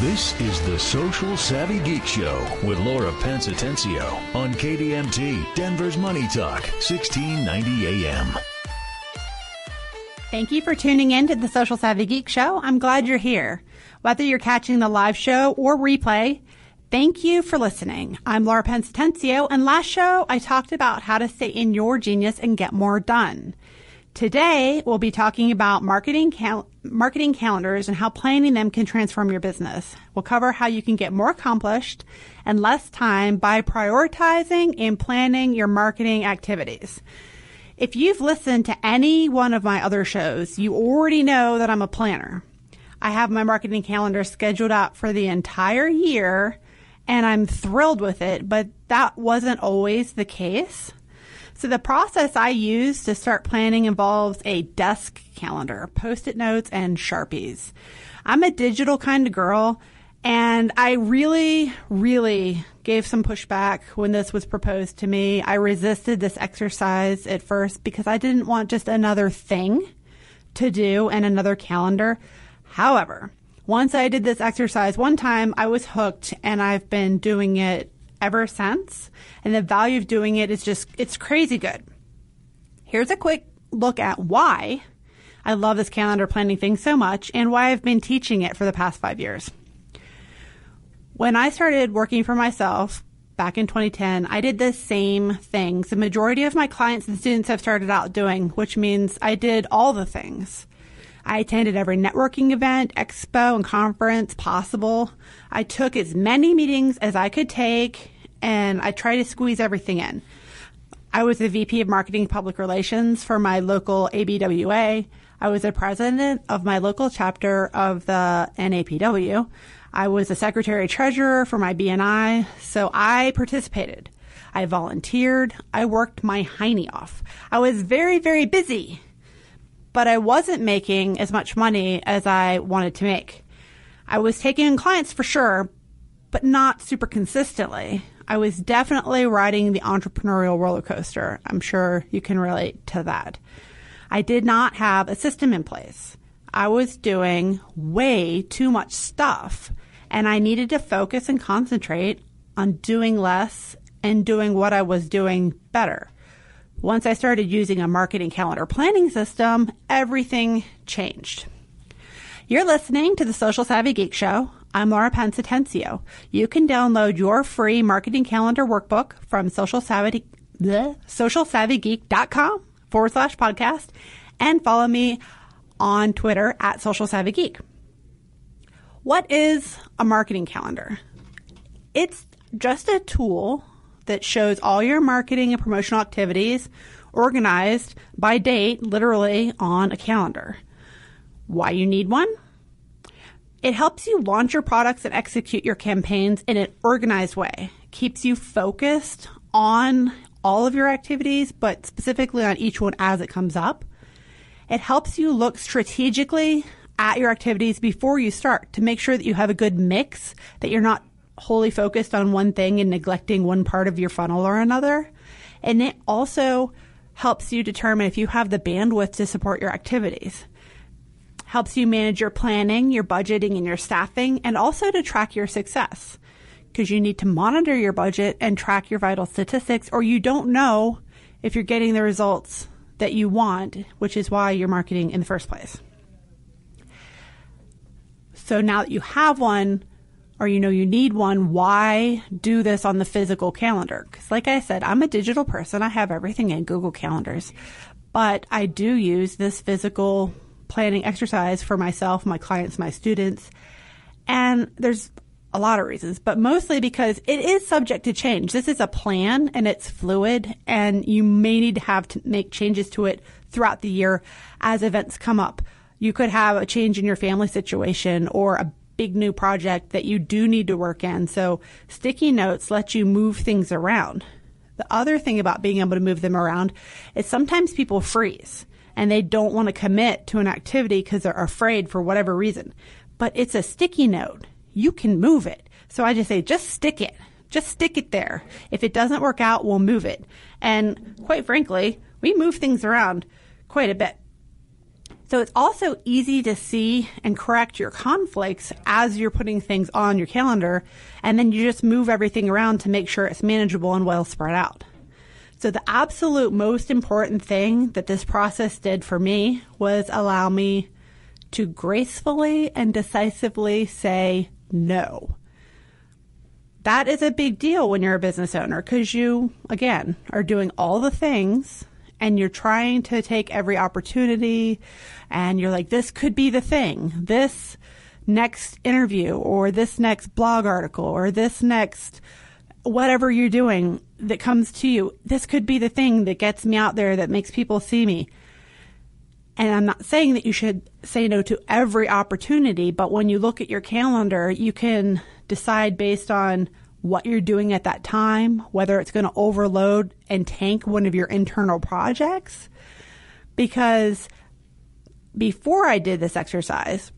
This is the Social Savvy Geek Show with Laura Pence Atencio on KDMT, Denver's Money Talk, 1690 AM. Thank you for tuning in to the Social Savvy Geek Show. I'm glad you're here. Whether you're catching the live show or replay, thank you for listening. I'm Laura Pence Atencio, and last show I talked about how to stay in your genius and get more done. Today, we'll be talking about marketing cal- marketing calendars and how planning them can transform your business. We'll cover how you can get more accomplished and less time by prioritizing and planning your marketing activities. If you've listened to any one of my other shows, you already know that I'm a planner. I have my marketing calendar scheduled out for the entire year and I'm thrilled with it, but that wasn't always the case. So the process I use to start planning involves a desk calendar, post-it notes, and Sharpies. I'm a digital kind of girl, and I really, really gave some pushback when this was proposed to me. I resisted this exercise at first because I didn't want just another thing to do and another calendar. However, once I did this exercise one time, I was hooked and I've been doing it ever since. And the value of doing it is just, it's crazy good. Here's a quick look at why I love this calendar planning thing so much and why I've been teaching it for the past five years. When I started working for myself back in 2010, I did the same things the majority of my clients and students have started out doing, which means I did all the things. I attended every networking event, expo, and conference possible. I took as many meetings as I could take, and I tried to squeeze everything in. I was the VP of Marketing Public Relations for my local ABWA. I was the president of my local chapter of the NAPW. I was the secretary treasurer for my BNI, so I participated. I volunteered. I worked my hiney off. I was very, very busy but I wasn't making as much money as I wanted to make. I was taking in clients for sure, but not super consistently. I was definitely riding the entrepreneurial roller coaster. I'm sure you can relate to that. I did not have a system in place. I was doing way too much stuff and I needed to focus and concentrate on doing less and doing what I was doing better. Once I started using a marketing calendar planning system, everything changed. You're listening to the Social Savvy Geek Show. I'm Laura Pence Atencio. You can download your free marketing calendar workbook from social savvy, socialsavvygeek.com forward slash podcast and follow me on Twitter at Social Savvy Geek. What is a marketing calendar? It's just a tool that shows all your marketing and promotional activities organized by date, literally on a calendar. Why you need one? It helps you launch your products and execute your campaigns in an organized way. Keeps you focused on all of your activities, but specifically on each one as it comes up. It helps you look strategically at your activities before you start to make sure that you have a good mix, that you're not wholly focused on one thing and neglecting one part of your funnel or another. And it also helps you determine if you have the bandwidth to support your activities. Helps you manage your planning, your budgeting, and your staffing, and also to track your success. Because you need to monitor your budget and track your vital statistics, or you don't know if you're getting the results that you want, which is why you're marketing in the first place. So now that you have one, or you know you need one, why do this on the physical calendar? Because like I said, I'm a digital person. I have everything in Google Calendars, but I do use this physical planning exercise for myself, my clients, my students. And there's a lot of reasons, but mostly because it is subject to change. This is a plan and it's fluid and you may need to have to make changes to it throughout the year as events come up. You could have a change in your family situation or a big new project that you do need to work in. So sticky notes let you move things around. The other thing about being able to move them around is sometimes people freeze and they don't want to commit to an activity because they're afraid for whatever reason. But it's a sticky note. You can move it. So I just say, just stick it. Just stick it there. If it doesn't work out, we'll move it. And quite frankly, we move things around quite a bit. So it's also easy to see and correct your conflicts as you're putting things on your calendar, and then you just move everything around to make sure it's manageable and well spread out. So the absolute most important thing that this process did for me was allow me to gracefully and decisively say no. That is a big deal when you're a business owner because you, again, are doing all the things and you're trying to take every opportunity and you're like, this could be the thing. This next interview or this next blog article or this next whatever you're doing that comes to you, this could be the thing that gets me out there that makes people see me. And I'm not saying that you should say no to every opportunity, but when you look at your calendar, you can decide based on what you're doing at that time, whether it's going to overload and tank one of your internal projects. Because before I did this exercise,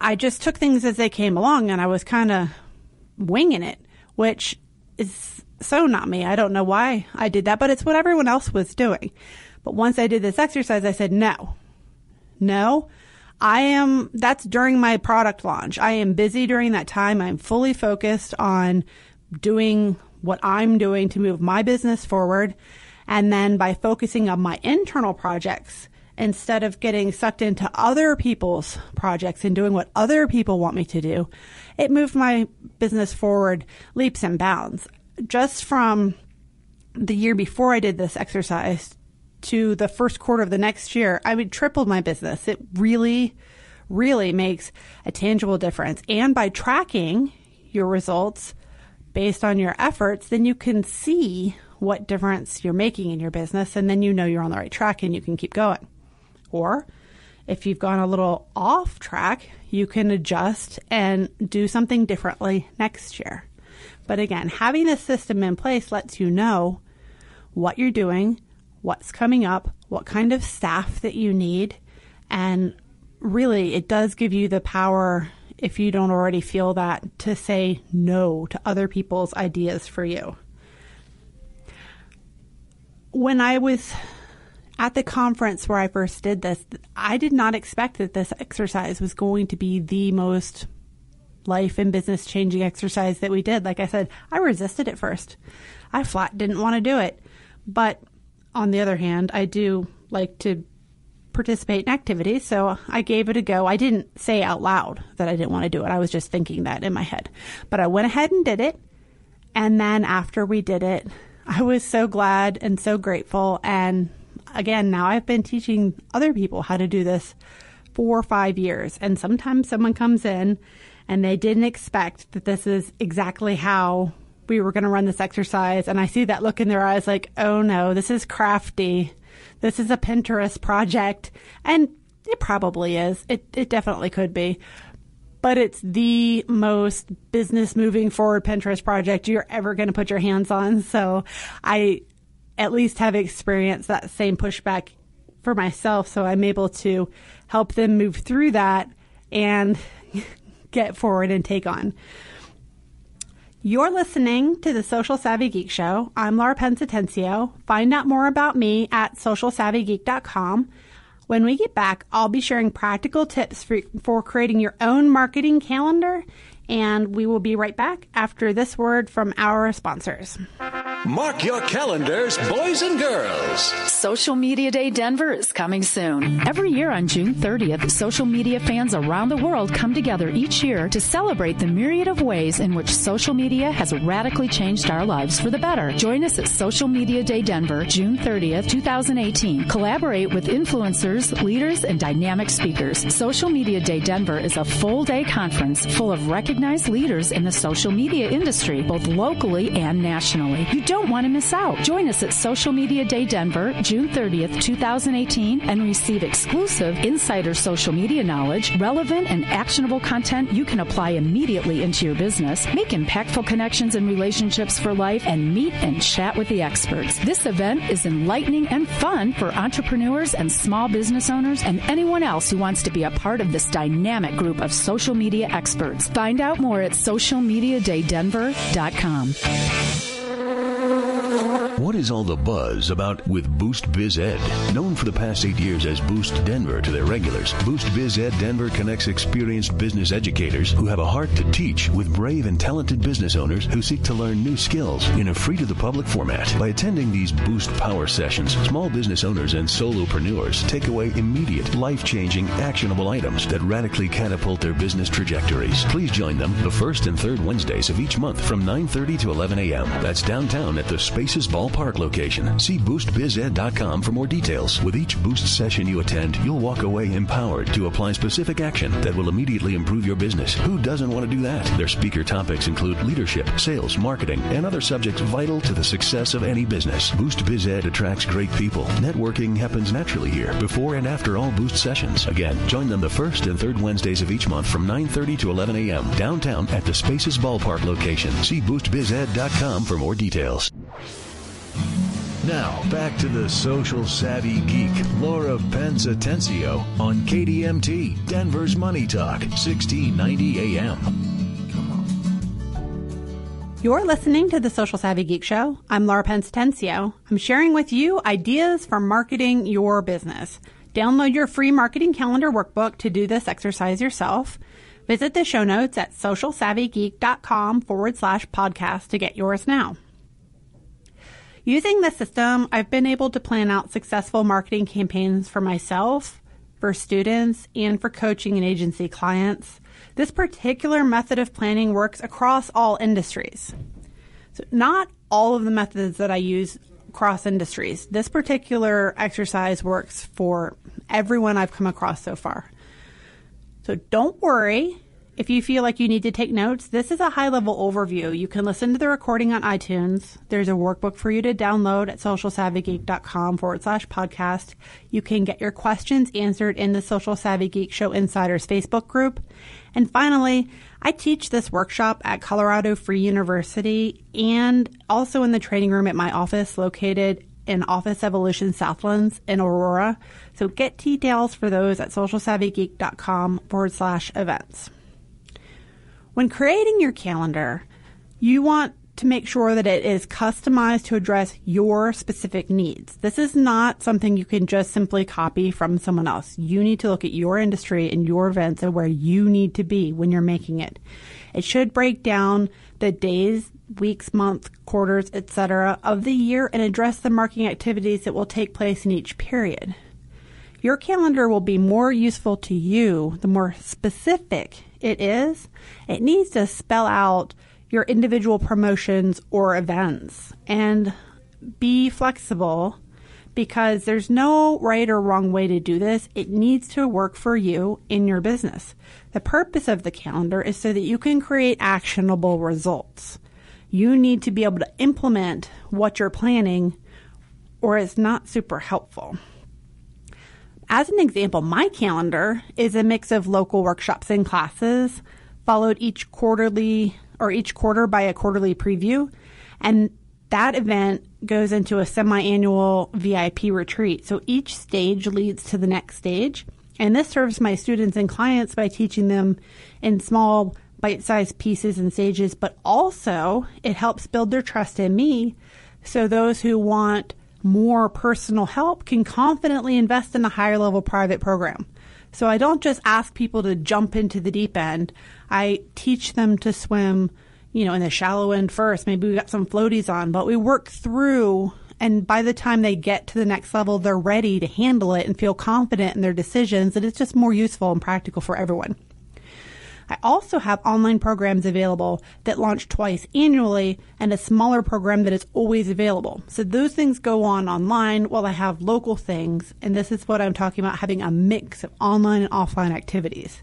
I just took things as they came along and I was kind of winging it which is so not me. I don't know why I did that, but it's what everyone else was doing. But once I did this exercise, I said, no, no, I am, that's during my product launch. I am busy during that time. I'm fully focused on doing what I'm doing to move my business forward. And then by focusing on my internal projects, instead of getting sucked into other people's projects and doing what other people want me to do, it moved my business forward leaps and bounds. Just from the year before I did this exercise to the first quarter of the next year, I would tripled my business. It really, really makes a tangible difference. And by tracking your results based on your efforts, then you can see what difference you're making in your business, and then you know you're on the right track and you can keep going. Or if you've gone a little off track, you can adjust and do something differently next year. But again, having this system in place lets you know what you're doing, what's coming up, what kind of staff that you need, and really it does give you the power if you don't already feel that to say no to other people's ideas for you. When I was at the conference where I first did this, I did not expect that this exercise was going to be the most life and business changing exercise that we did. Like I said, I resisted at first. I flat didn't want to do it. But on the other hand, I do like to participate in activities, so I gave it a go. I didn't say out loud that I didn't want to do it. I was just thinking that in my head. But I went ahead and did it. And then after we did it, I was so glad and so grateful and again, now I've been teaching other people how to do this four or five years. And sometimes someone comes in and they didn't expect that this is exactly how we were going to run this exercise. And I see that look in their eyes like, oh no, this is crafty. This is a Pinterest project. And it probably is. It, it definitely could be. But it's the most business moving forward Pinterest project you're ever going to put your hands on. So I, at least have experienced that same pushback for myself. So I'm able to help them move through that and get forward and take on. You're listening to the Social Savvy Geek Show. I'm Laura Pence Atencio. Find out more about me at socialsavvygeek.com. When we get back, I'll be sharing practical tips for, for creating your own marketing calendar, and we will be right back after this word from our sponsors. Mark your calendars, boys and girls. Social Media Day Denver is coming soon. Every year on June 30th, social media fans around the world come together each year to celebrate the myriad of ways in which social media has radically changed our lives for the better. Join us at Social Media Day Denver, June 30th, 2018. Collaborate with influencers, leaders, and dynamic speakers. Social Media Day Denver is a full day conference full of recognized leaders in the social media industry, both locally and nationally. You don't want to miss out. Join us at Social Media Day Denver, June 30th, 2018, and receive exclusive insider social media knowledge, relevant and actionable content you can apply immediately into your business, make impactful connections and relationships for life, and meet and chat with the experts. This event is enlightening and fun for entrepreneurs and small business owners and anyone else who wants to be a part of this dynamic group of social media experts. Find out more at socialmediadaydenver.com. Thank you. What is all the buzz about with Boost Biz Ed? Known for the past eight years as Boost Denver to their regulars, Boost Biz Ed Denver connects experienced business educators who have a heart to teach with brave and talented business owners who seek to learn new skills in a free to the public format. By attending these Boost Power sessions, small business owners and solopreneurs take away immediate, life changing, actionable items that radically catapult their business trajectories. Please join them the first and third Wednesdays of each month from 9:30 to 11 a.m. That's downtown at the Spaces Ballpark location. See boostbized.com for more details. With each Boost session you attend, you'll walk away empowered to apply specific action that will immediately improve your business. Who doesn't want to do that? Their speaker topics include leadership, sales, marketing, and other subjects vital to the success of any business. Boost Biz Ed attracts great people. Networking happens naturally here before and after all Boost sessions. Again, join them the first and third Wednesdays of each month from 9:30 to 11 a.m. downtown at the Spaces Ballpark location. See boostbized.com for more details. Now, back to the social savvy geek, Laura Pence Atencio, on KDMT, Denver's Money Talk, 1690 AM. You're listening to the Social Savvy Geek Show. I'm Laura Pence Atencio. I'm sharing with you ideas for marketing your business. Download your free marketing calendar workbook to do this exercise yourself. Visit the show notes at socialsavvygeek.com forward slash podcast to get yours now. Using this system, I've been able to plan out successful marketing campaigns for myself, for students, and for coaching and agency clients. This particular method of planning works across all industries. So not all of the methods that I use cross industries. This particular exercise works for everyone I've come across so far. So don't worry if you feel like you need to take notes, this is a high level overview. You can listen to the recording on iTunes. There's a workbook for you to download at socialsavvygeek.com forward slash podcast. You can get your questions answered in the Social Savvy Geek Show Insiders Facebook group. And finally, I teach this workshop at Colorado Free University and also in the training room at my office located in Office Evolution Southlands in Aurora. So get details for those at socialsavvygeek.com forward slash events. When creating your calendar, you want to make sure that it is customized to address your specific needs. This is not something you can just simply copy from someone else. You need to look at your industry and your events and where you need to be when you're making it. It should break down the days, weeks, months, quarters, etc. of the year and address the marketing activities that will take place in each period. Your calendar will be more useful to you the more specific it is. It needs to spell out your individual promotions or events and be flexible because there's no right or wrong way to do this. It needs to work for you in your business. The purpose of the calendar is so that you can create actionable results. You need to be able to implement what you're planning or it's not super helpful. As an example, my calendar is a mix of local workshops and classes, followed each quarterly or each quarter by a quarterly preview. And that event goes into a semi annual VIP retreat. So each stage leads to the next stage. And this serves my students and clients by teaching them in small bite sized pieces and stages, but also it helps build their trust in me. So those who want more personal help can confidently invest in a higher level private program. So I don't just ask people to jump into the deep end. I teach them to swim, you know, in the shallow end first. Maybe we got some floaties on, but we work through and by the time they get to the next level, they're ready to handle it and feel confident in their decisions and it's just more useful and practical for everyone. I also have online programs available that launch twice annually and a smaller program that is always available. So those things go on online while I have local things. And this is what I'm talking about having a mix of online and offline activities.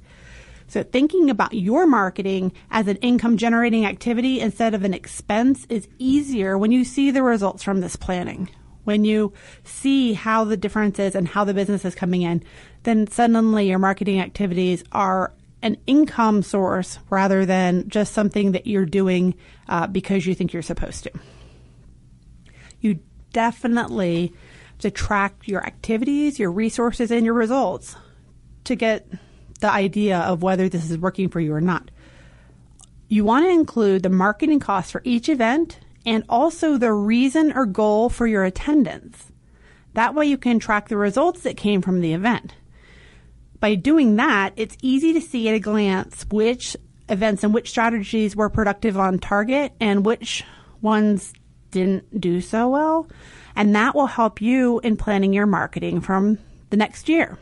So thinking about your marketing as an income generating activity instead of an expense is easier when you see the results from this planning. When you see how the difference is and how the business is coming in, then suddenly your marketing activities are an income source rather than just something that you're doing uh, because you think you're supposed to. You definitely to track your activities, your resources, and your results to get the idea of whether this is working for you or not. You want to include the marketing costs for each event and also the reason or goal for your attendance. That way you can track the results that came from the event. By doing that, it's easy to see at a glance which events and which strategies were productive on target and which ones didn't do so well. And that will help you in planning your marketing from the next year.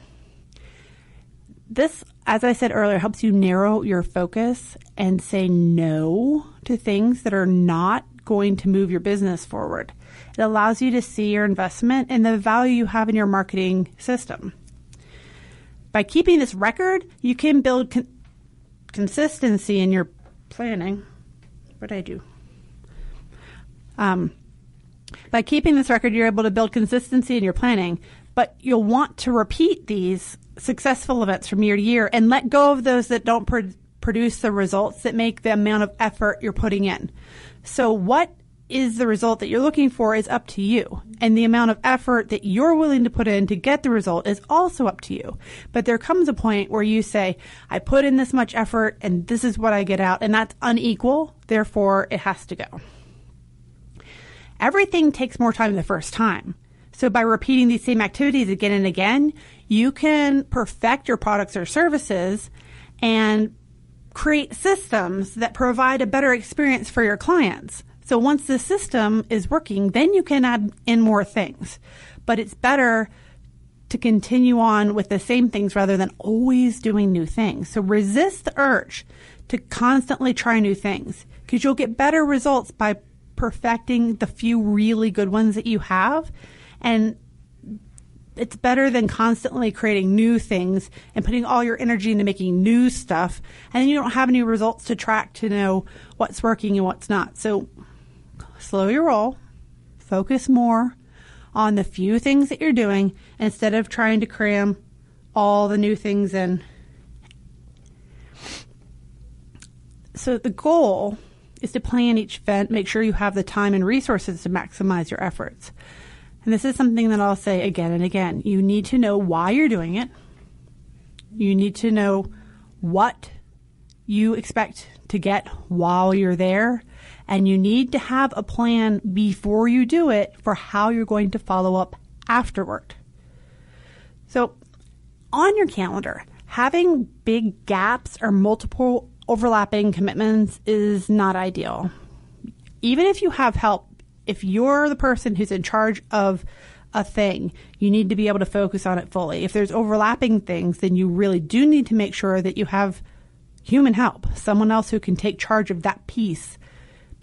This, as I said earlier, helps you narrow your focus and say no to things that are not going to move your business forward. It allows you to see your investment and the value you have in your marketing system. By keeping this record, you can build con- consistency in your planning. What did I do? Um, by keeping this record, you're able to build consistency in your planning, but you'll want to repeat these successful events from year to year and let go of those that don't pr- produce the results that make the amount of effort you're putting in. So, what is the result that you're looking for is up to you. And the amount of effort that you're willing to put in to get the result is also up to you. But there comes a point where you say, I put in this much effort and this is what I get out. And that's unequal. Therefore, it has to go. Everything takes more time the first time. So by repeating these same activities again and again, you can perfect your products or services and create systems that provide a better experience for your clients. So once the system is working, then you can add in more things. But it's better to continue on with the same things rather than always doing new things. So resist the urge to constantly try new things because you'll get better results by perfecting the few really good ones that you have. And it's better than constantly creating new things and putting all your energy into making new stuff. And then you don't have any results to track to know what's working and what's not. So slow your roll, focus more on the few things that you're doing instead of trying to cram all the new things in. So the goal is to plan each event, make sure you have the time and resources to maximize your efforts. And this is something that I'll say again and again. You need to know why you're doing it. You need to know what you expect to get while you're there and you need to have a plan before you do it for how you're going to follow up afterward. So, on your calendar, having big gaps or multiple overlapping commitments is not ideal. Even if you have help, if you're the person who's in charge of a thing, you need to be able to focus on it fully. If there's overlapping things, then you really do need to make sure that you have human help, someone else who can take charge of that piece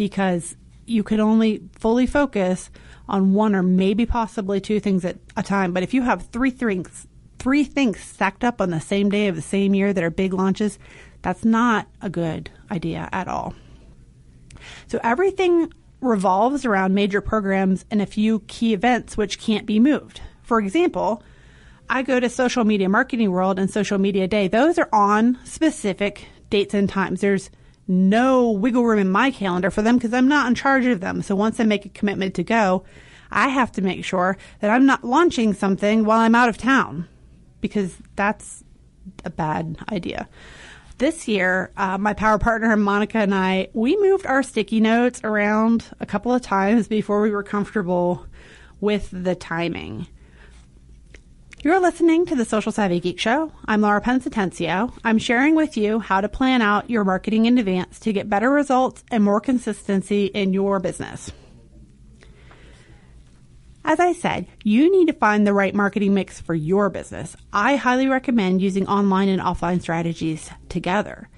because you can only fully focus on one or maybe possibly two things at a time. But if you have three things, three things stacked up on the same day of the same year that are big launches, that's not a good idea at all. So everything revolves around major programs and a few key events which can't be moved. For example, I go to Social Media Marketing World and Social Media Day. Those are on specific dates and times. There's no wiggle room in my calendar for them because I'm not in charge of them. So once I make a commitment to go, I have to make sure that I'm not launching something while I'm out of town because that's a bad idea. This year, uh, my power partner Monica and I, we moved our sticky notes around a couple of times before we were comfortable with the timing. You're listening to the Social Savvy Geek Show. I'm Laura Pence Atencio. I'm sharing with you how to plan out your marketing in advance to get better results and more consistency in your business. As I said, you need to find the right marketing mix for your business. I highly recommend using online and offline strategies together.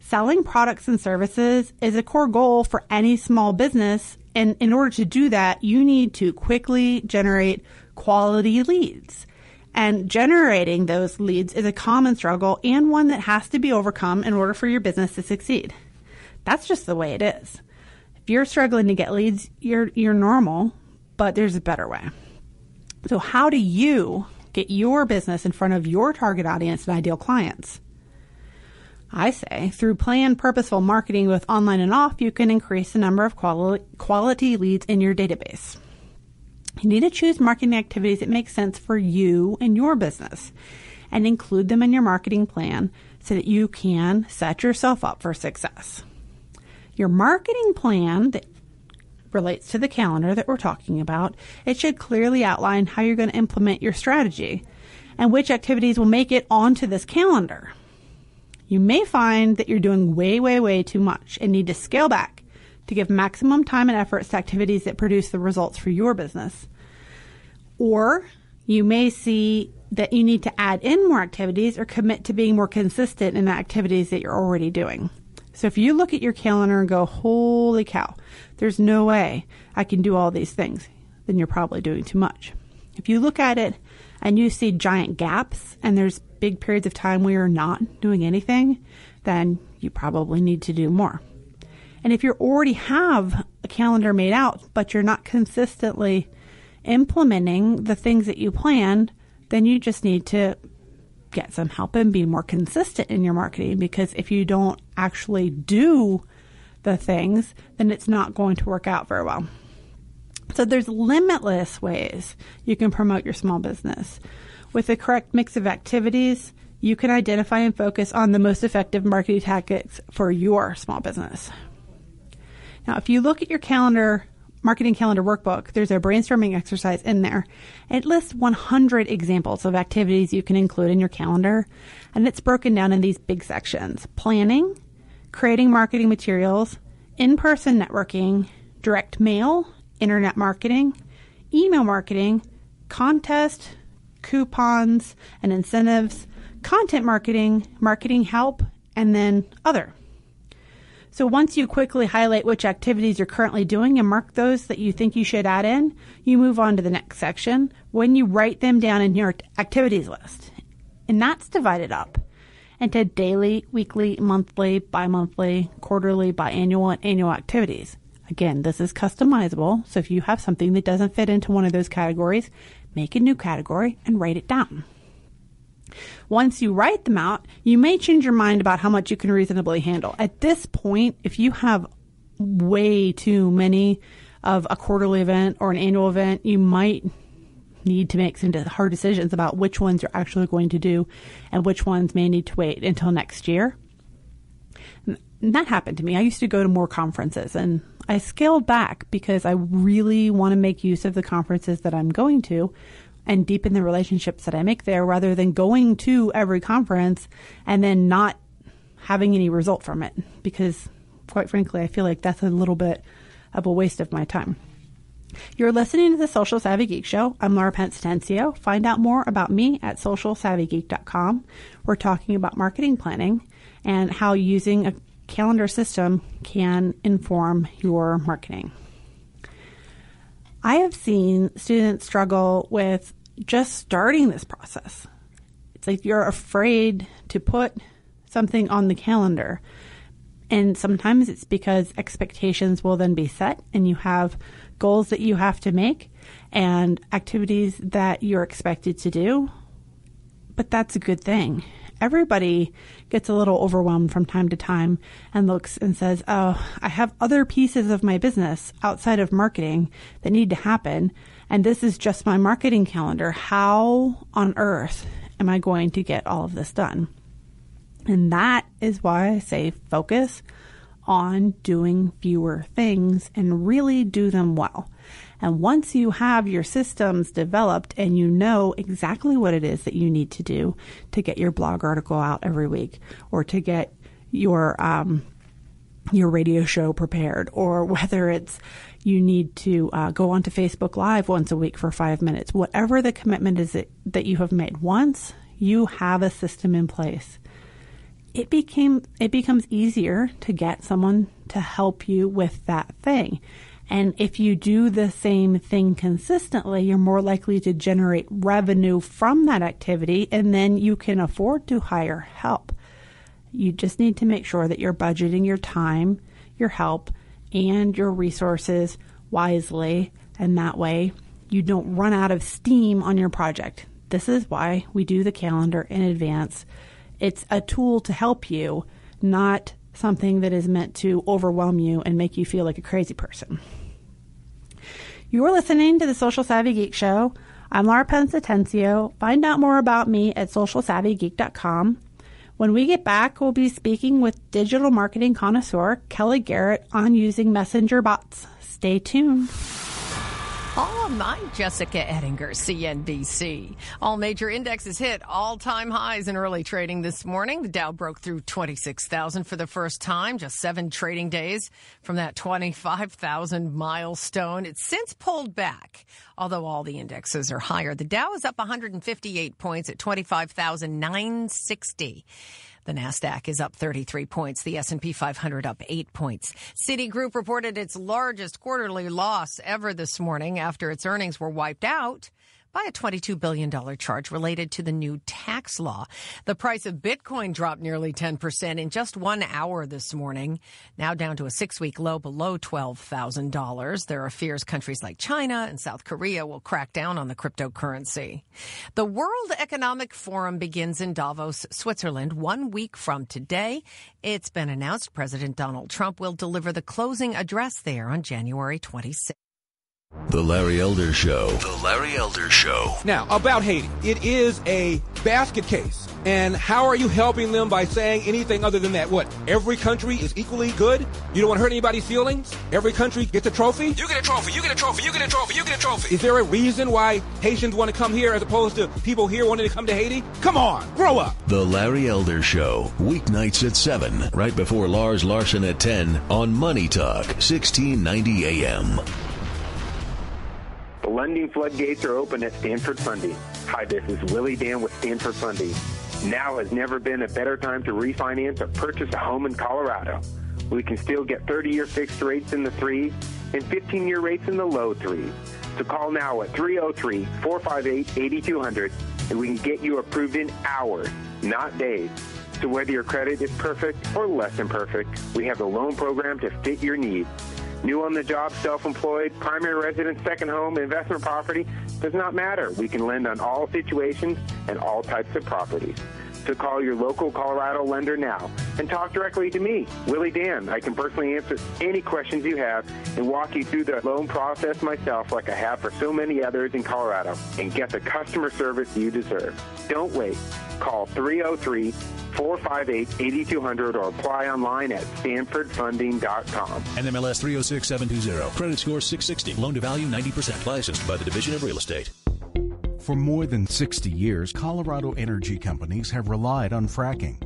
Selling products and services is a core goal for any small business, and in order to do that, you need to quickly generate quality leads. And generating those leads is a common struggle and one that has to be overcome in order for your business to succeed. That's just the way it is. If you're struggling to get leads, you're you're normal, but there's a better way. So how do you get your business in front of your target audience and ideal clients? I say through planned purposeful marketing with online and off, you can increase the number of quali- quality leads in your database. You need to choose marketing activities that make sense for you and your business and include them in your marketing plan so that you can set yourself up for success. Your marketing plan that relates to the calendar that we're talking about, it should clearly outline how you're going to implement your strategy and which activities will make it onto this calendar. You may find that you're doing way, way, way too much and need to scale back to give maximum time and efforts to activities that produce the results for your business. Or you may see that you need to add in more activities or commit to being more consistent in the activities that you're already doing. So if you look at your calendar and go, holy cow, there's no way I can do all these things, then you're probably doing too much. If you look at it and you see giant gaps and there's big periods of time where you're not doing anything, then you probably need to do more. And if you already have a calendar made out, but you're not consistently implementing the things that you planned, then you just need to get some help and be more consistent in your marketing because if you don't actually do the things, then it's not going to work out very well. So there's limitless ways you can promote your small business. With the correct mix of activities, you can identify and focus on the most effective marketing tactics for your small business. Now, if you look at your calendar marketing calendar workbook, there's a brainstorming exercise in there. It lists 100 examples of activities you can include in your calendar, and it's broken down in these big sections planning, creating marketing materials, in person networking, direct mail, internet marketing, email marketing, contest, coupons and incentives, content marketing, marketing help, and then other. So once you quickly highlight which activities you're currently doing and mark those that you think you should add in, you move on to the next section when you write them down in your activities list. And that's divided up into daily, weekly, monthly, bi-monthly, quarterly, biannual, and annual activities. Again, this is customizable, so if you have something that doesn't fit into one of those categories, make a new category and write it down. Once you write them out, you may change your mind about how much you can reasonably handle. At this point, if you have way too many of a quarterly event or an annual event, you might need to make some hard decisions about which ones you're actually going to do and which ones may need to wait until next year. And that happened to me. I used to go to more conferences and I scaled back because I really want to make use of the conferences that I'm going to and deepen the relationships that I make there rather than going to every conference and then not having any result from it. Because, quite frankly, I feel like that's a little bit of a waste of my time. You're listening to the Social Savvy Geek Show. I'm Laura Pence Atencio. Find out more about me at socialsavvygeek.com. We're talking about marketing planning and how using a calendar system can inform your marketing. I have seen students struggle with just starting this process. It's like you're afraid to put something on the calendar. And sometimes it's because expectations will then be set and you have goals that you have to make and activities that you're expected to do. But that's a good thing. Everybody gets a little overwhelmed from time to time and looks and says, Oh, I have other pieces of my business outside of marketing that need to happen and this is just my marketing calendar. How on earth am I going to get all of this done? And that is why I say focus on doing fewer things and really do them well. And once you have your systems developed and you know exactly what it is that you need to do to get your blog article out every week or to get your um, your radio show prepared or whether it's you need to uh, go onto Facebook Live once a week for five minutes. Whatever the commitment is that, that you have made, once you have a system in place, it became it becomes easier to get someone to help you with that thing. And if you do the same thing consistently, you're more likely to generate revenue from that activity, and then you can afford to hire help. You just need to make sure that you're budgeting your time, your help, and your resources wisely, and that way you don't run out of steam on your project. This is why we do the calendar in advance. It's a tool to help you, not something that is meant to overwhelm you and make you feel like a crazy person. You're listening to the Social Savvy Geek Show. I'm Laura Pence Atencio. Find out more about me at socialsavvygeek.com. When we get back, we'll be speaking with digital marketing connoisseur Kelly Garrett on using messenger bots. Stay tuned. I'm Jessica Ettinger, CNBC. All major indexes hit all-time highs in early trading this morning. The Dow broke through 26,000 for the first time, just seven trading days from that 25,000 milestone. It's since pulled back, although all the indexes are higher. The Dow is up 158 points at 25,960. The Nasdaq is up 33 points. The S&P 500 up 8 points. Citigroup reported its largest quarterly loss ever this morning after its earnings were wiped out by a $22 billion charge related to the new tax law. The price of Bitcoin dropped nearly 10% in just one hour this morning, now down to a six week low below $12,000. There are fears countries like China and South Korea will crack down on the cryptocurrency. The World Economic Forum begins in Davos, Switzerland, one week from today. It's been announced President Donald Trump will deliver the closing address there on January 26th. The Larry Elder Show. The Larry Elder Show. Now, about Haiti. It is a basket case. And how are you helping them by saying anything other than that? What? Every country is equally good? You don't want to hurt anybody's feelings? Every country gets a trophy? You get a trophy, you get a trophy, you get a trophy, you get a trophy. Is there a reason why Haitians want to come here as opposed to people here wanting to come to Haiti? Come on, grow up. The Larry Elder Show. Weeknights at 7, right before Lars Larson at 10 on Money Talk, 1690 AM. The lending floodgates are open at Stanford Funding. Hi, this is Willie Dan with Stanford Funding. Now has never been a better time to refinance or purchase a home in Colorado. We can still get 30 year fixed rates in the threes and 15 year rates in the low threes. So call now at 303 458 8200 and we can get you approved in hours, not days. So whether your credit is perfect or less than perfect, we have the loan program to fit your needs. New on the job, self-employed, primary residence, second home, investment property, does not matter. We can lend on all situations and all types of properties. So call your local Colorado lender now and talk directly to me, Willie Dan. I can personally answer any questions you have and walk you through the loan process myself like I have for so many others in Colorado and get the customer service you deserve. Don't wait. Call 303 458 8200 or apply online at stanfordfunding.com. NMLS 306720. Credit score 660. Loan to value 90%. Licensed by the Division of Real Estate. For more than 60 years, Colorado energy companies have relied on fracking.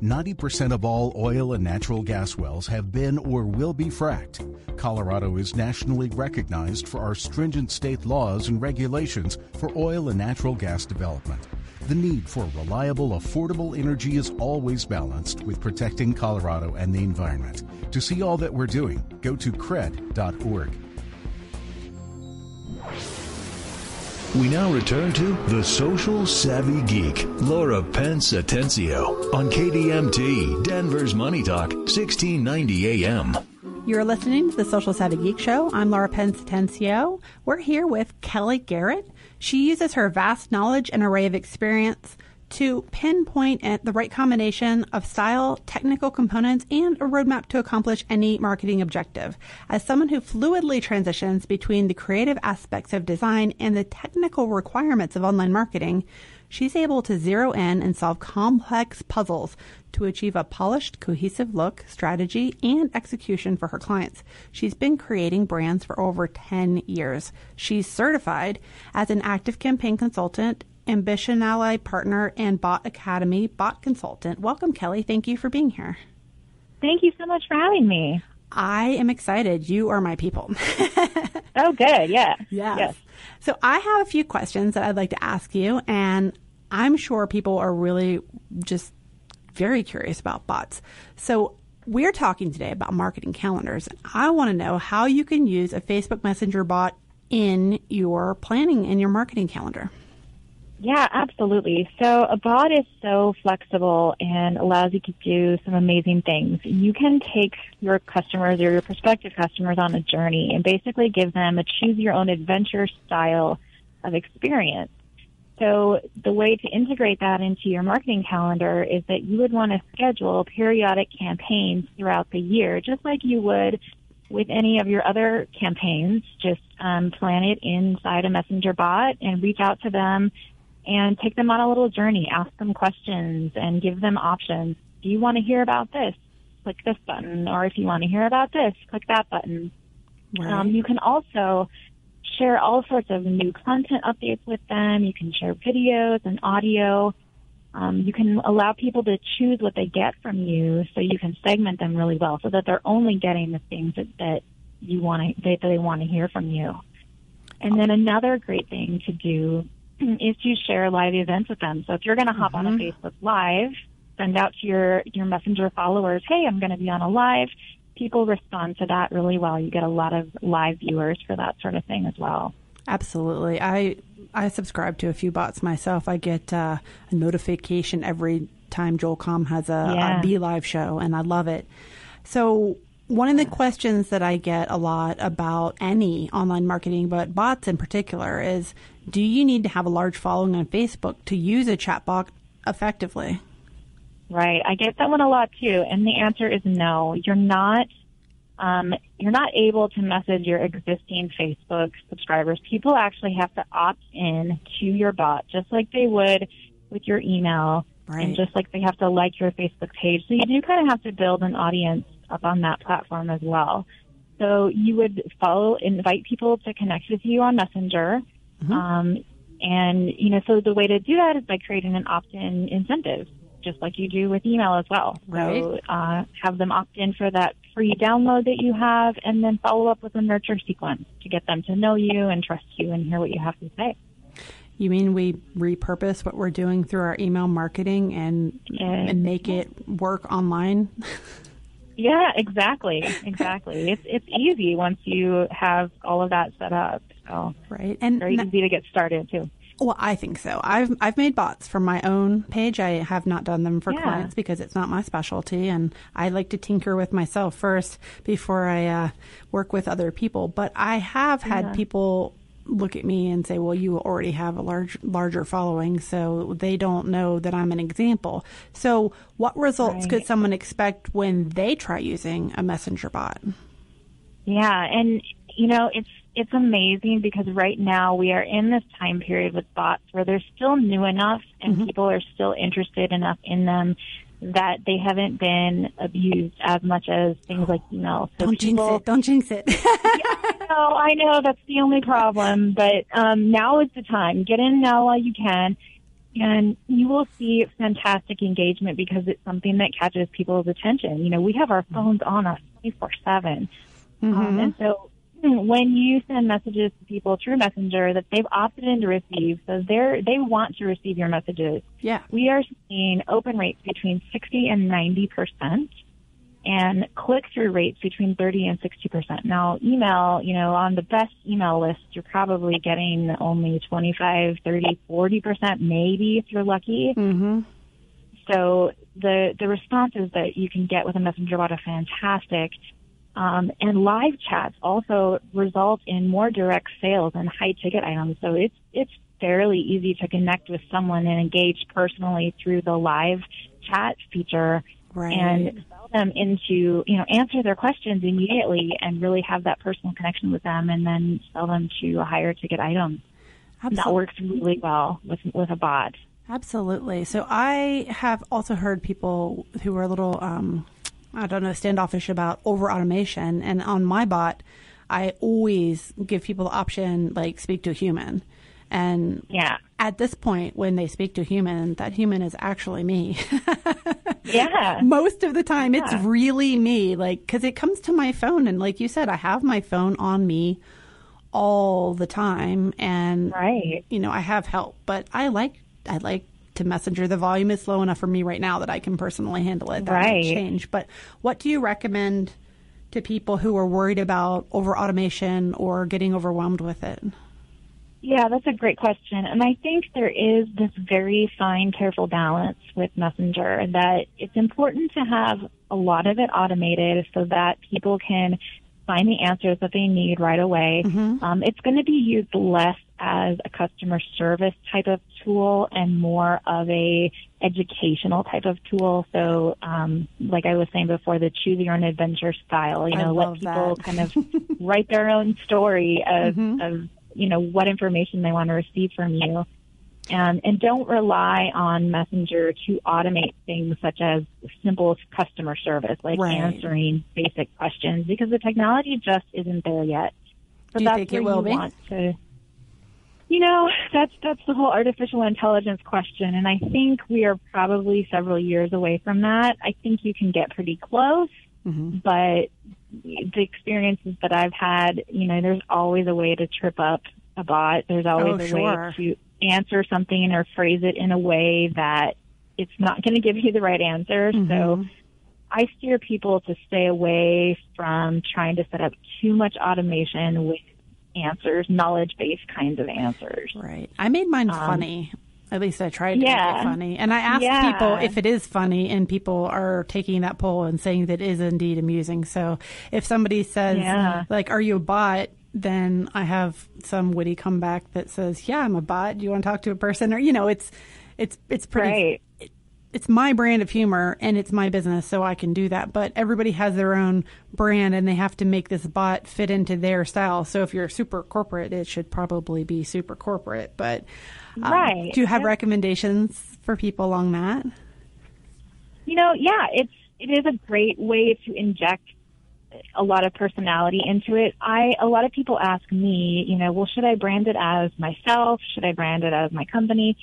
90% of all oil and natural gas wells have been or will be fracked. Colorado is nationally recognized for our stringent state laws and regulations for oil and natural gas development. The need for reliable, affordable energy is always balanced with protecting Colorado and the environment. To see all that we're doing, go to cred.org. We now return to The Social Savvy Geek, Laura Pence Atencio, on KDMT, Denver's Money Talk, 1690 AM. You're listening to the Social Savvy Geek Show. I'm Laura Pence Atencio. We're here with Kelly Garrett. She uses her vast knowledge and array of experience to pinpoint the right combination of style, technical components, and a roadmap to accomplish any marketing objective. As someone who fluidly transitions between the creative aspects of design and the technical requirements of online marketing, she's able to zero in and solve complex puzzles to achieve a polished, cohesive look, strategy, and execution for her clients. She's been creating brands for over 10 years. She's certified as an ActiveCampaign consultant Ambition Ally partner and Bot Academy bot consultant. Welcome, Kelly. Thank you for being here. Thank you so much for having me. I am excited. You are my people. oh, good. Yeah. Yes. yes. So I have a few questions that I'd like to ask you, and I'm sure people are really just very curious about bots. So we're talking today about marketing calendars. I want to know how you can use a Facebook Messenger bot in your planning and your marketing calendar. Yeah, absolutely. So a bot is so flexible and allows you to do some amazing things. You can take your customers or your prospective customers on a journey and basically give them a choose your own adventure style of experience. So the way to integrate that into your marketing calendar is that you would want to schedule periodic campaigns throughout the year, just like you would with any of your other campaigns. Just um, plan it inside a messenger bot and reach out to them and take them on a little journey, ask them questions and give them options. Do you want to hear about this? Click this button. Or if you want to hear about this, click that button. Right. Um, you can also share all sorts of new content updates with them. You can share videos and audio. Um, you can allow people to choose what they get from you, so you can segment them really well, so that they're only getting the things that, that you want to that they want to hear from you. And then another great thing to do is to share live events with them. So if you're going to hop on a Facebook Live, send out to your your messenger followers, "Hey, I'm going to be on a live." People respond to that really well. You get a lot of live viewers for that sort of thing as well. Absolutely. I I subscribe to a few bots myself. I get uh, a notification every time Joel Comm has a, Yeah. a Be Live show, and I love it. So one of the questions that I get a lot about any online marketing, but bots in particular, is do you need to have a large following on Facebook to use a chatbot effectively? Right. I get that one a lot too. And the answer is no. You're not, um, you're not able to message your existing Facebook subscribers. People actually have to opt in to your bot just like they would with your email Right. and just like they have to like your Facebook page. So you do kind of have to build an audience up on that platform as well. So you would follow, invite people to connect with you on Messenger. Um, and, you know, so the way to do that is by creating an opt-in incentive, just like you do with email as well. Right. So, uh, have them opt in for that free download that you have and then follow up with a nurture sequence to get them to know you and trust you and hear what you have to say. You mean we repurpose what we're doing through our email marketing and and make it work online? Yeah, exactly. Exactly. it's, it's easy once you have all of that set up. So right. And very easy to get started too. Well, I think so. I've I've made bots for my own page. I have not done them for Yeah. clients because it's not my specialty, and I like to tinker with myself first before I uh, work with other people. But I have had Yeah. people look at me and say, "Well, you already have a large larger following, so they don't know that I'm an example." So, what results Right. could someone expect when they try using a messenger bot? Yeah, and you know, it's it's amazing because right now we are in this time period with bots where they're still new enough and Mm-hmm. people are still interested enough in them that they haven't been abused as much as things like email. So Don't jinx it! Don't jinx it! I know, I know that's the only problem, but um, now is the time. Get in now while you can, and you will see fantastic engagement because it's something that catches people's attention. You know, we have our phones on us 24 7. Um, and so when you send messages to people through Messenger that they've opted in to receive, so they're, they want to receive your messages, yeah. we are seeing open rates between 60 and 90 percent and click-through rates between 30 and 60 percent. Now, email, you know, on the best email list, you're probably getting only 25, 30, 40 percent, maybe if you're lucky. Mm-hmm. So the the responses that you can get with a messenger bot are fantastic. Um, and live chats also result in more direct sales and high ticket items. So it's it's fairly easy to connect with someone and engage personally through the live chat feature Right. and sell them into you know answer their questions immediately and really have that personal connection with them and then sell them to a higher ticket item. That works really well with with a bot. Absolutely. So I have also heard people who are a little, um, I don't know, standoffish about over automation. And on my bot, I always give people the option, like, speak to a human. And Yeah. at this point, when they speak to a human, that human is actually me. Yeah. Most of the time, it's really me. Like, because it comes to my phone. And like you said, I have my phone on me all the time. And Right. you know, I have help, but I like I like to messenger. The volume is low enough for me right now that I can personally handle it. That Right. change. But what do you recommend to people who are worried about over automation or getting overwhelmed with it? Yeah, that's a great question. And I think there is this very fine, careful balance with Messenger that it's important to have a lot of it automated so that people can find the answers that they need right away. Um, it's going to be used less as a customer service type of tool and more of a educational type of tool. So, um, like I was saying before, the choose your own adventure style, you know, let people that. kind of write their own story of, of, you know, what information they want to receive from you. And, and don't rely on Messenger to automate things such as simple customer service, like Right. answering basic questions, because the technology just isn't there yet. So Do you think it will you be? want to. You know, that's that's the whole artificial intelligence question, and I think we are probably several years away from that. I think you can get pretty close, Mm-hmm. but the experiences that I've had, you know, there's always a way to trip up a bot. There's always Oh, a sure. way to answer something or phrase it in a way that it's not going to give you the right answer. Mm-hmm. So I steer people to stay away from trying to set up too much automation with answers, knowledge based kinds of answers. Right. I made mine funny. At least I tried to make it funny. And I asked Yeah. people if it is funny, and people are taking that poll and saying that it is indeed amusing. So if somebody says, Yeah. like, are you a bot? Then I have some witty comeback that says, yeah, I'm a bot. Do you want to talk to a person? Or, you know, it's, it's, it's pretty, Right. it's my brand of humor and it's my business, so I can do that. But everybody has their own brand and they have to make this bot fit into their style. So if you're super corporate, it should probably be super corporate. But um, Right. do you have Yep. recommendations for people along that? You know, yeah, it's it is a great way to inject a lot of personality into it. I a lot of people ask me, you know, well, should I brand it as myself? Should I brand it as my company?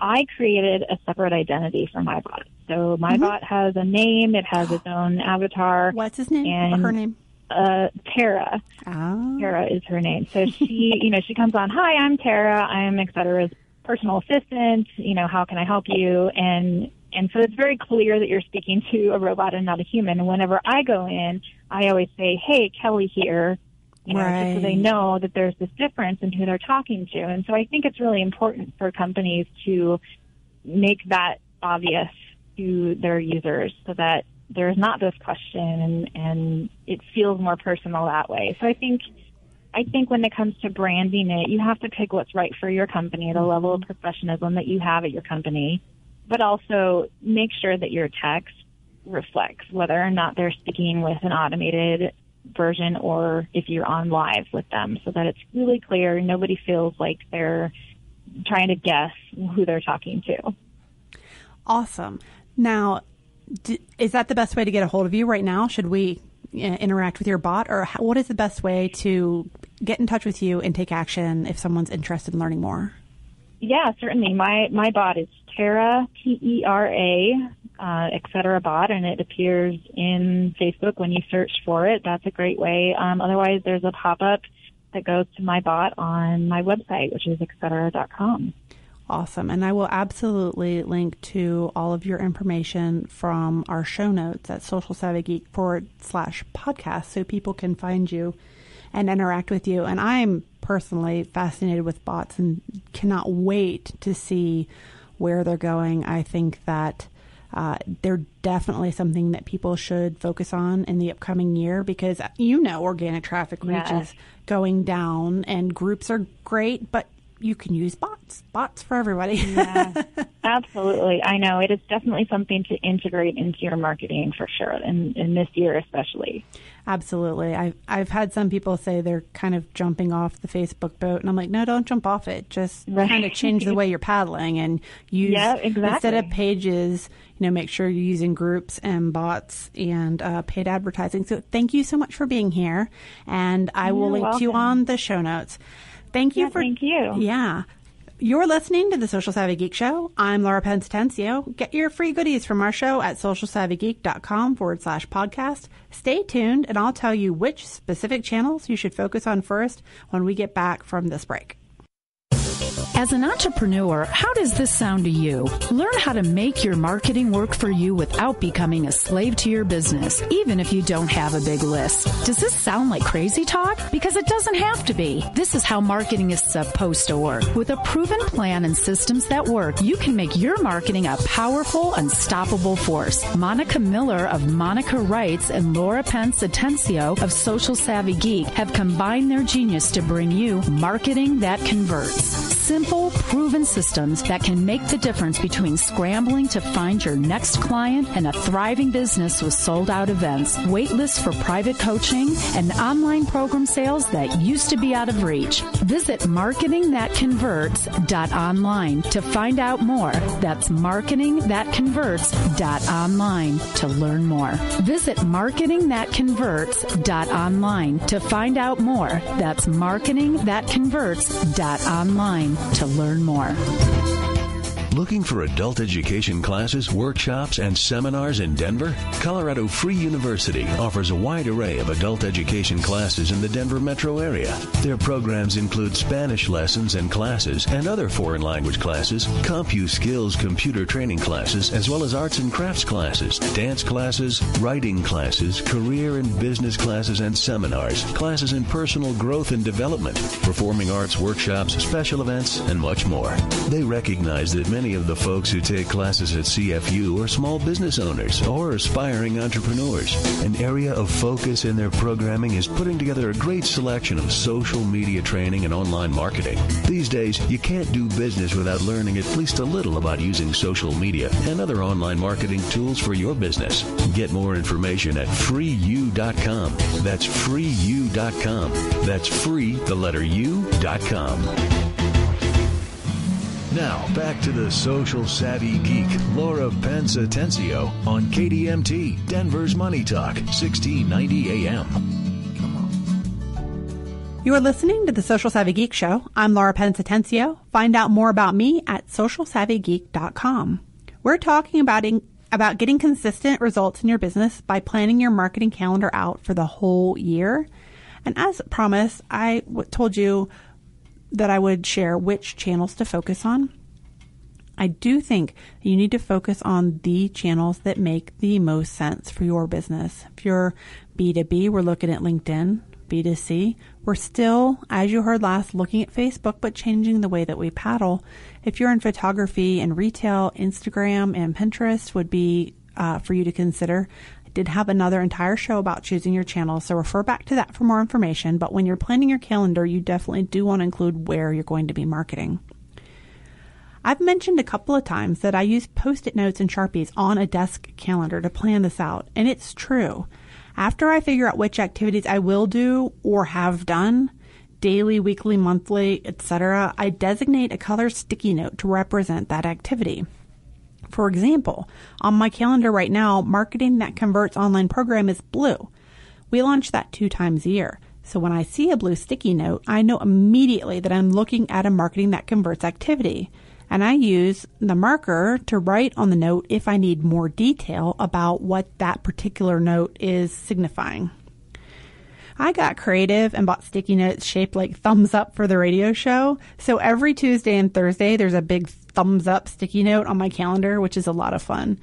I created a separate identity for my bot. So my bot has a name, it has its own avatar. What's his name And- her name? Uh, Tara. Oh. Tara is her name. So she, you know, she comes on, hi, I'm Tara. I'm et cetera's personal assistant. You know, how can I help you? And, and so it's very clear that you're speaking to a robot and not a human. And whenever I go in, I always say, hey, Kelly here. You know, just so they know that there's this difference in who they're talking to. And so I think it's really important for companies to make that obvious to their users so that there's not this question and, and it feels more personal that way. So I think I think when it comes to branding it, you have to pick what's right for your company, the level of professionalism that you have at your company, but also make sure that your text reflects whether or not they're speaking with an automated version or if you're on live with them so that it's really clear. Nobody feels like they're trying to guess who they're talking to. Awesome. Now, d- is that the best way to get a hold of you right now? Should we uh, interact with your bot, or how, what is the best way to get in touch with you and take action if someone's interested in learning more? Yeah, certainly. My my bot is Tara T E R A, uh, et cetera bot, and it appears in Facebook when you search for it. That's a great way. Um, otherwise, there's a pop up that goes to my bot on my website, which is etc.com. Awesome. And I will absolutely link to all of your information from our show notes at Social Savvy Geek forward slash podcast so people can find you and interact with you. And I'm personally fascinated with bots and cannot wait to see where they're going. I think that uh, they're definitely something that people should focus on in the upcoming year because you know organic traffic reach is going down and groups are great, but you can use bots. Bots for everybody. Yeah, absolutely. I know it is definitely something to integrate into your marketing for sure, in, in this year especially. Absolutely. I've I've had some people say they're kind of jumping off the Facebook boat, and I'm like, no, don't jump off it. Just Right. kind of change the way you're paddling and use Yeah, exactly. instead of pages. You know, make sure you're using groups and bots and uh, paid advertising. So thank you so much for being here, and I will You're link to you on the show notes. Thank you Yeah, for thank you. Yeah. You're listening to the Social Savvy Geek Show. I'm Laura Pence Atencio. Get your free goodies from our show at socialsavvygeek.com forward slash podcast. Stay tuned, and I'll tell you which specific channels you should focus on first when we get back from this break. As an entrepreneur, how does this sound to you? Learn how to make your marketing work for you without becoming a slave to your business, even if you don't have a big list. Does this sound like crazy talk? Because it doesn't have to be. This is how marketing is supposed to work. With a proven plan and systems that work, you can make your marketing a powerful, unstoppable force. Monica Miller of Monica Writes and Laura Pence Atencio of Social Savvy Geek have combined their genius to bring you marketing that converts. Simple, proven systems that can make the difference between scrambling to find your next client and a thriving business with sold out events, waitlists for private coaching, and online program sales that used to be out of reach. Visit marketingthatconverts.online to find out more. That's marketingthatconverts.online to learn more. Visit marketingthatconverts.online to find out more. That's marketingthatconverts.online to learn more. Looking for adult education classes, workshops, and seminars in Denver? Colorado Free University offers a wide array of adult education classes in the Denver metro area. Their programs include Spanish lessons and classes and other foreign language classes, CompuSkills computer training classes, as well as arts and crafts classes, dance classes, writing classes, career and business classes and seminars, classes in personal growth and development, performing arts workshops, special events, and much more. They recognize that many of the folks who take classes at CFU are small business owners or aspiring entrepreneurs. An area of focus in their programming is putting together a great selection of social media training and online marketing. These days, you can't do business without learning at least a little about using social media and other online marketing tools for your business. Get more information at freeu.com. That's freeu.com. That's free, the letter u.com. Now, back to the social savvy geek, Laura Pence Atencio on KDMT, Denver's Money Talk, 1690 AM. You are listening to the Social Savvy Geek Show. I'm Laura Pence Atencio. Find out more about me at socialsavvygeek.com. We're talking about in, about getting consistent results in your business by planning your marketing calendar out for the whole year. And as promised, I w- told you that I would share which channels to focus on. I do think you need to focus on the channels that make the most sense for your business. If you're B2B, we're looking at LinkedIn. B2C, we're still, as you heard last, looking at Facebook, but changing the way that we paddle. If you're in photography and retail, Instagram and Pinterest would be uh, for you to consider. Did have another entire show about choosing your channel, so refer back to that for more information. But when you're planning your calendar, you definitely do want to include where you're going to be marketing. I've mentioned a couple of times that I use post it notes and Sharpies on a desk calendar to plan this out, and it's true. After I figure out which activities I will do or have done, daily, weekly, monthly, etc., I designate a color sticky note to represent that activity. For example, on my calendar right now, Marketing That Converts online program is blue. We launch that two times a year. So when I see a blue sticky note, I know immediately that I'm looking at a Marketing That Converts activity and I use the marker to write on the note if I need more detail about what that particular note is signifying. I got creative and bought sticky notes shaped like thumbs up for the radio show. So every Tuesday and Thursday, there's a big thumbs up sticky note on my calendar, which is a lot of fun.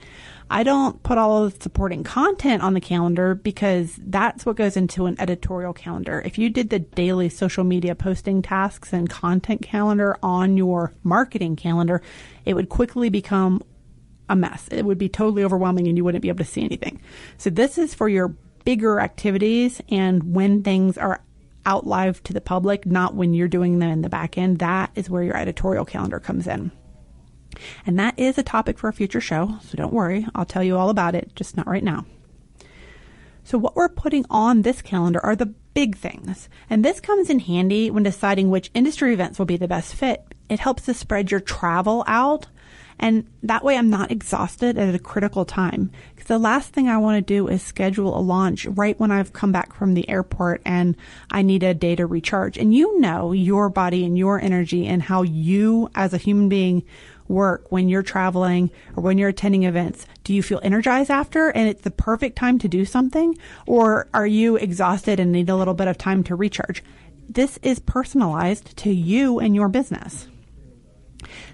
I don't put all of the supporting content on the calendar because that's what goes into an editorial calendar. If you did the daily social media posting tasks and content calendar on your marketing calendar, it would quickly become a mess. It would be totally overwhelming and you wouldn't be able to see anything. So this is for your bigger activities and when things are out live to the public, not when you're doing them in the back end. That is where your editorial calendar comes in. And that is a topic for a future show, so don't worry, I'll tell you all about it, just not right now. So, what we're putting on this calendar are the big things. And this comes in handy when deciding which industry events will be the best fit. It helps to spread your travel out. And that way I'm not exhausted at a critical time. The last thing I want to do is schedule a launch right when I've come back from the airport and I need a day to recharge. And you know your body and your energy and how you as a human being work when you're traveling or when you're attending events? Do you feel energized after and it's the perfect time to do something? Or are you exhausted and need a little bit of time to recharge? This is personalized to you and your business.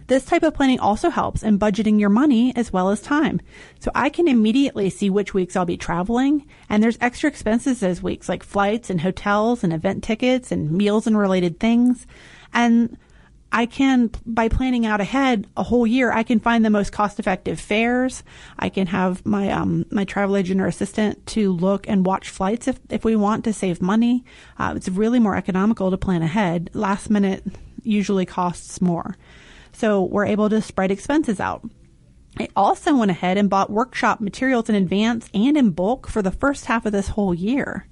This type of planning also helps in budgeting your money as well as time. So I can immediately see which weeks I'll be traveling and there's extra expenses those weeks like flights and hotels and event tickets and meals and related things. And I can, by planning out ahead a whole year, I can find the most cost effective fares. I can have my, um, my travel agent or assistant to look and watch flights if, if we want to save money. Uh, it's really more economical to plan ahead. Last minute usually costs more. So we're able to spread expenses out. I also went ahead and bought workshop materials in advance and in bulk for the first half of this whole year.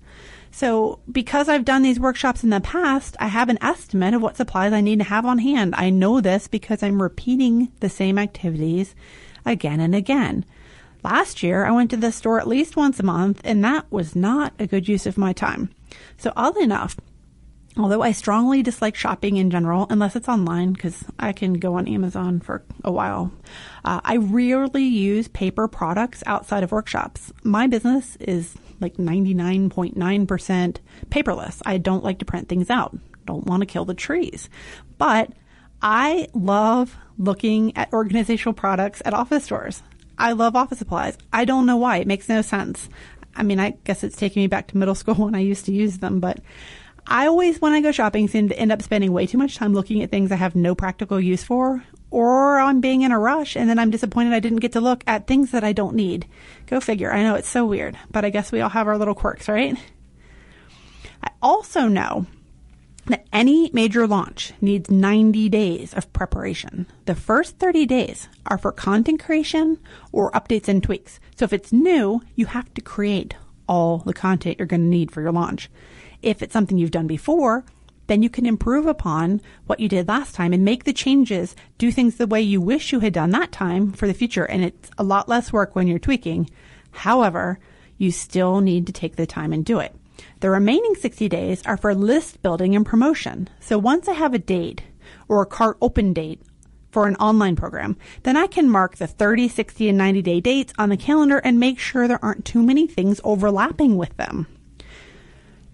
So because I've done these workshops in the past, I have an estimate of what supplies I need to have on hand. I know this because I'm repeating the same activities again and again. Last year, I went to the store at least once a month, and that was not a good use of my time. So oddly enough, although I strongly dislike shopping in general, unless it's online, because I can go on Amazon for a while, uh, I rarely use paper products outside of workshops. My business is like 99.9% paperless. I don't like to print things out. Don't want to kill the trees. But I love looking at organizational products at office stores. I love office supplies. I don't know why. It makes no sense. I mean, I guess it's taking me back to middle school when I used to use them, but I always, when I go shopping, seem to end up spending way too much time looking at things I have no practical use for, or I'm being in a rush and then I'm disappointed I didn't get to look at things that I don't need. Go figure. I know it's so weird, but I guess we all have our little quirks, right? I also know that any major launch needs 90 days of preparation. The first 30 days are for content creation or updates and tweaks. So if it's new, you have to create all the content you're going to need for your launch. If it's something you've done before, then you can improve upon what you did last time and make the changes, do things the way you wish you had done that time for the future. And it's a lot less work when you're tweaking. However, you still need to take the time and do it. The remaining 60 days are for list building and promotion. So once I have a date or a cart open date for an online program, then I can mark the 30, 60, and 90 day dates on the calendar and make sure there aren't too many things overlapping with them.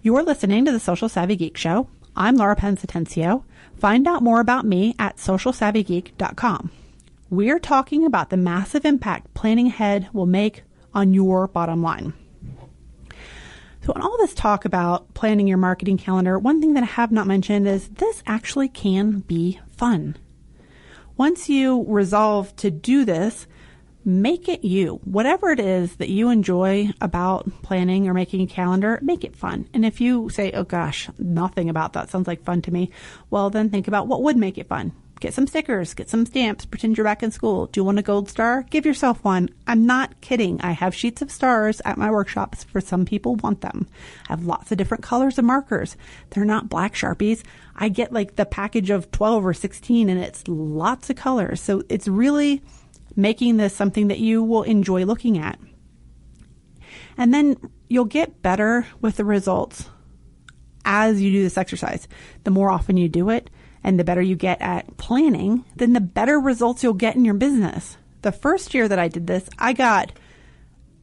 You're listening to the Social Savvy Geek Show. I'm Laura Pence Atencio. Find out more about me at socialsavvygeek.com. We're talking about the massive impact planning ahead will make on your bottom line. So, in all this talk about planning your marketing calendar, one thing that I have not mentioned is this actually can be fun. Once you resolve to do this, make it you. Whatever it is that you enjoy about planning or making a calendar, make it fun. And if you say, oh gosh, nothing about that sounds like fun to me, well, then think about what would make it fun. Get some stickers, get some stamps, pretend you're back in school. Do you want a gold star? Give yourself one. I'm not kidding. I have sheets of stars at my workshops for some people want them. I have lots of different colors of markers. They're not black Sharpies. I get like the package of 12 or 16 and it's lots of colors. So it's really making this something that you will enjoy looking at. And then you'll get better with the results as you do this exercise. The more often you do it and the better you get at planning, then the better results you'll get in your business. The first year that I did this, I got,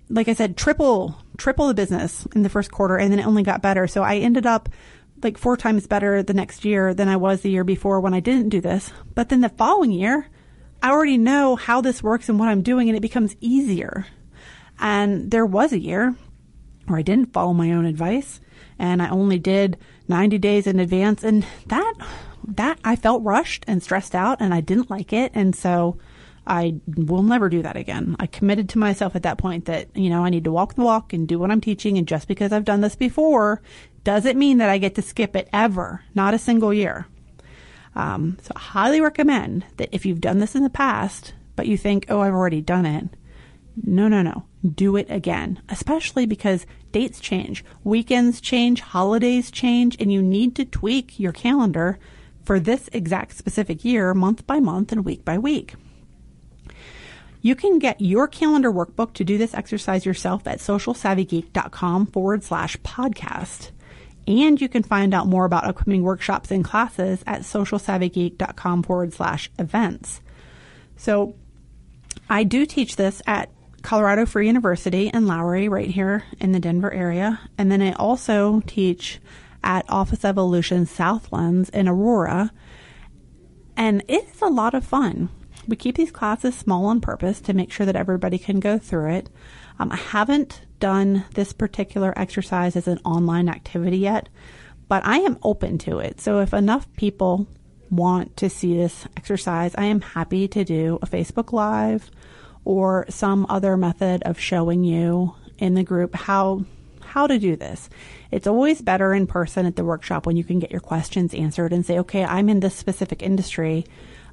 like I said, triple, triple the business in the first quarter and then it only got better. So I ended up like four times better the next year than I was the year before when I didn't do this. But then the following year, I already know how this works and what I'm doing, and it becomes easier. And there was a year where I didn't follow my own advice, and I only did 90 days in advance, and that that I felt rushed and stressed out, and I didn't like it, and so I will never do that again. I committed to myself at that point that, you know, I need to walk the walk and do what I'm teaching. And just because I've done this before doesn't mean that I get to skip it ever, not a single year. Um, so I highly recommend that if you've done this in the past, but you think, oh, I've already done it. No, no, no. Do it again, especially because dates change, weekends change, holidays change, and you need to tweak your calendar for this exact specific year, month by month and week by week. You can get your calendar workbook to do this exercise yourself at socialsavvygeek.com forward slash podcast. And you can find out more about upcoming workshops and classes at socialsavvygeek.com forward slash events. So I do teach this at Colorado Free University in Lowry, right here in the Denver area. And then I also teach at Office Evolution Southlands in Aurora. And it's a lot of fun. We keep these classes small on purpose to make sure that everybody can go through it. Um, I haven't done this particular exercise as an online activity yet, but I am open to it. So if enough people want to see this exercise, I am happy to do a Facebook Live or some other method of showing you in the group how how to do this. It's always better in person at the workshop when you can get your questions answered and say, okay, I'm in this specific industry.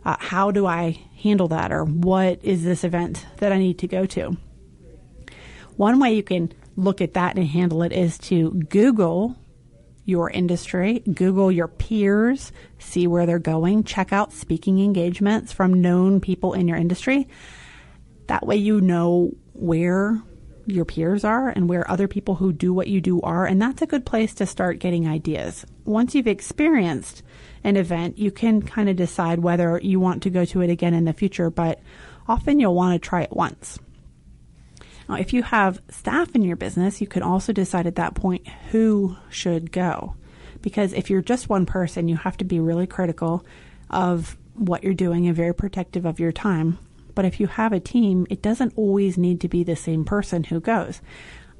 Uh, how do I handle that? Or what is this event that I need to go to? One way you can look at that and handle it is to Google your industry, Google your peers, see where they're going, check out speaking engagements from known people in your industry. That way you know where your peers are and where other people who do what you do are. And that's a good place to start getting ideas. Once you've experienced an event, you can kind of decide whether you want to go to it again in the future, but often you'll want to try it once. Now, if you have staff in your business, you can also decide at that point who should go. Because if you're just one person, you have to be really critical of what you're doing and very protective of your time. But if you have a team, it doesn't always need to be the same person who goes.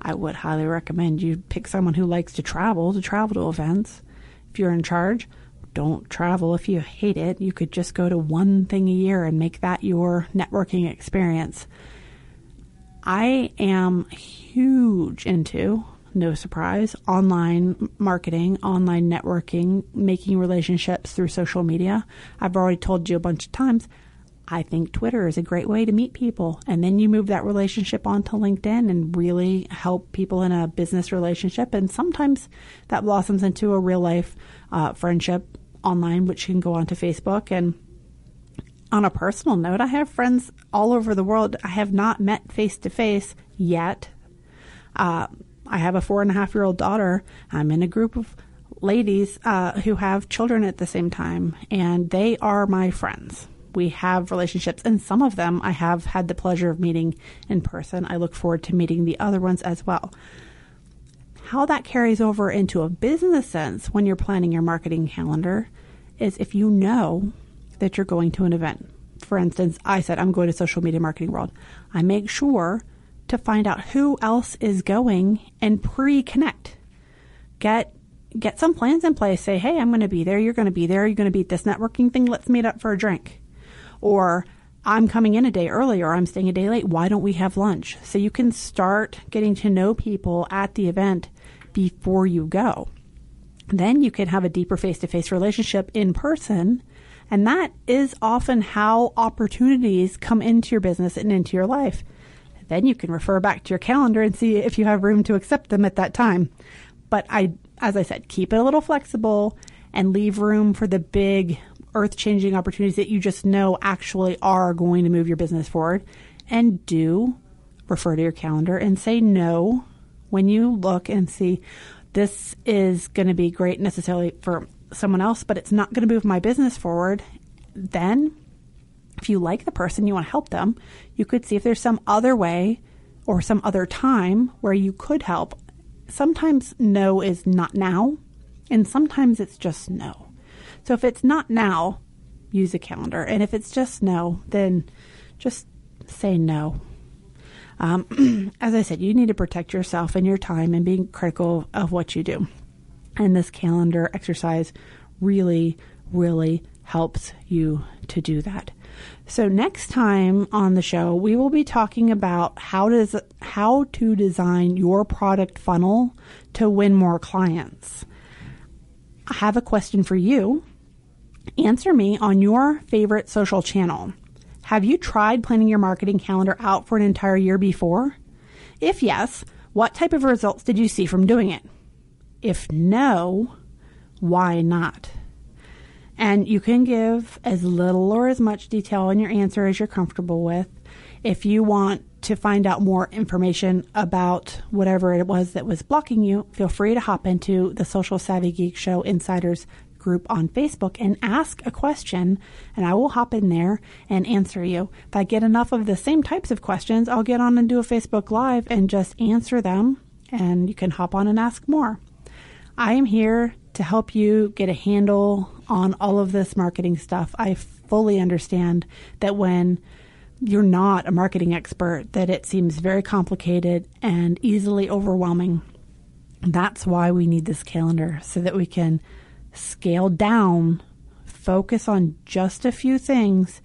I would highly recommend you pick someone who likes to travel to travel to events. If you're in charge, don't travel if you hate it. You could just go to one thing a year and make that your networking experience. I am huge into, no surprise, online marketing, online networking, making relationships through social media. I've already told you a bunch of times. I think Twitter is a great way to meet people. And then you move that relationship onto LinkedIn and really help people in a business relationship. And sometimes that blossoms into a real life uh, friendship online, which can go onto Facebook. And on a personal note, I have friends all over the world I have not met face to face yet. Uh, I have a four and a half year old daughter. I'm in a group of ladies uh, who have children at the same time, and they are my friends we have relationships, and some of them I have had the pleasure of meeting in person. I look forward to meeting the other ones as well. How that carries over into a business sense when you're planning your marketing calendar is if you know that you're going to an event. For instance, I said I'm going to Social Media Marketing World. I make sure to find out who else is going and pre-connect. Get get some plans in place. Say, hey, I'm going to be there. You're going to be there. You're going to be at this networking thing. Let's meet up for a drink or I'm coming in a day early or I'm staying a day late. Why don't we have lunch? So you can start getting to know people at the event before you go. Then you can have a deeper face to face relationship in person. And that is often how opportunities come into your business and into your life. Then you can refer back to your calendar and see if you have room to accept them at that time. But I, as I said, keep it a little flexible and leave room for the big earth changing opportunities that you just know actually are going to move your business forward. And do refer to your calendar and say no when you look and see this is going to be great necessarily for someone else, but it's not going to move my business forward. Then, if you like the person, you want to help them, you could see if there's some other way or some other time where you could help. Sometimes no is not now, and sometimes it's just no. So if it's not now, use a calendar. And if it's just no, then just say no. Um, as I said, you need to protect yourself and your time and being critical of what you do. And this calendar exercise really, really helps you to do that. So next time on the show, we will be talking about how does how to design your product funnel to win more clients. I have a question for you. Answer me on your favorite social channel. Have you tried planning your marketing calendar out for an entire year before? If yes, what type of results did you see from doing it? If no, why not? And you can give as little or as much detail in your answer as you're comfortable with. If you want to find out more information about whatever it was that was blocking you, feel free to hop into the Social Savvy Geek Show Insiders group on Facebook and ask a question, and I will hop in there and answer you. If I get enough of the same types of questions, I'll get on and do a Facebook Live and just answer them, and you can hop on and ask more. I am here to help you get a handle on all of this marketing stuff. I fully understand that when you're not a marketing expert, that it seems very complicated and easily overwhelming. That's why we need this calendar so that we can scale down, focus on just a few things,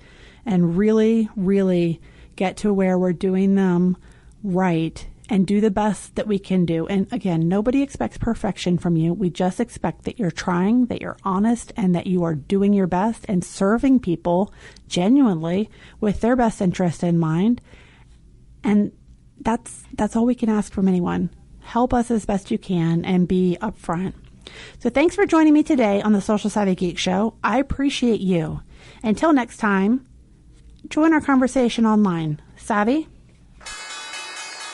and really, really get to where we're doing them right and do the best that we can do. And again, nobody expects perfection from you. We just expect that you're trying, that you're honest, and that you are doing your best and serving people genuinely with their best interest in mind. And that's that's all we can ask from anyone. Help us as best you can and be upfront. So thanks for joining me today on the Social Savvy Geek Show. I appreciate you. Until next time, join our conversation online. Savvy?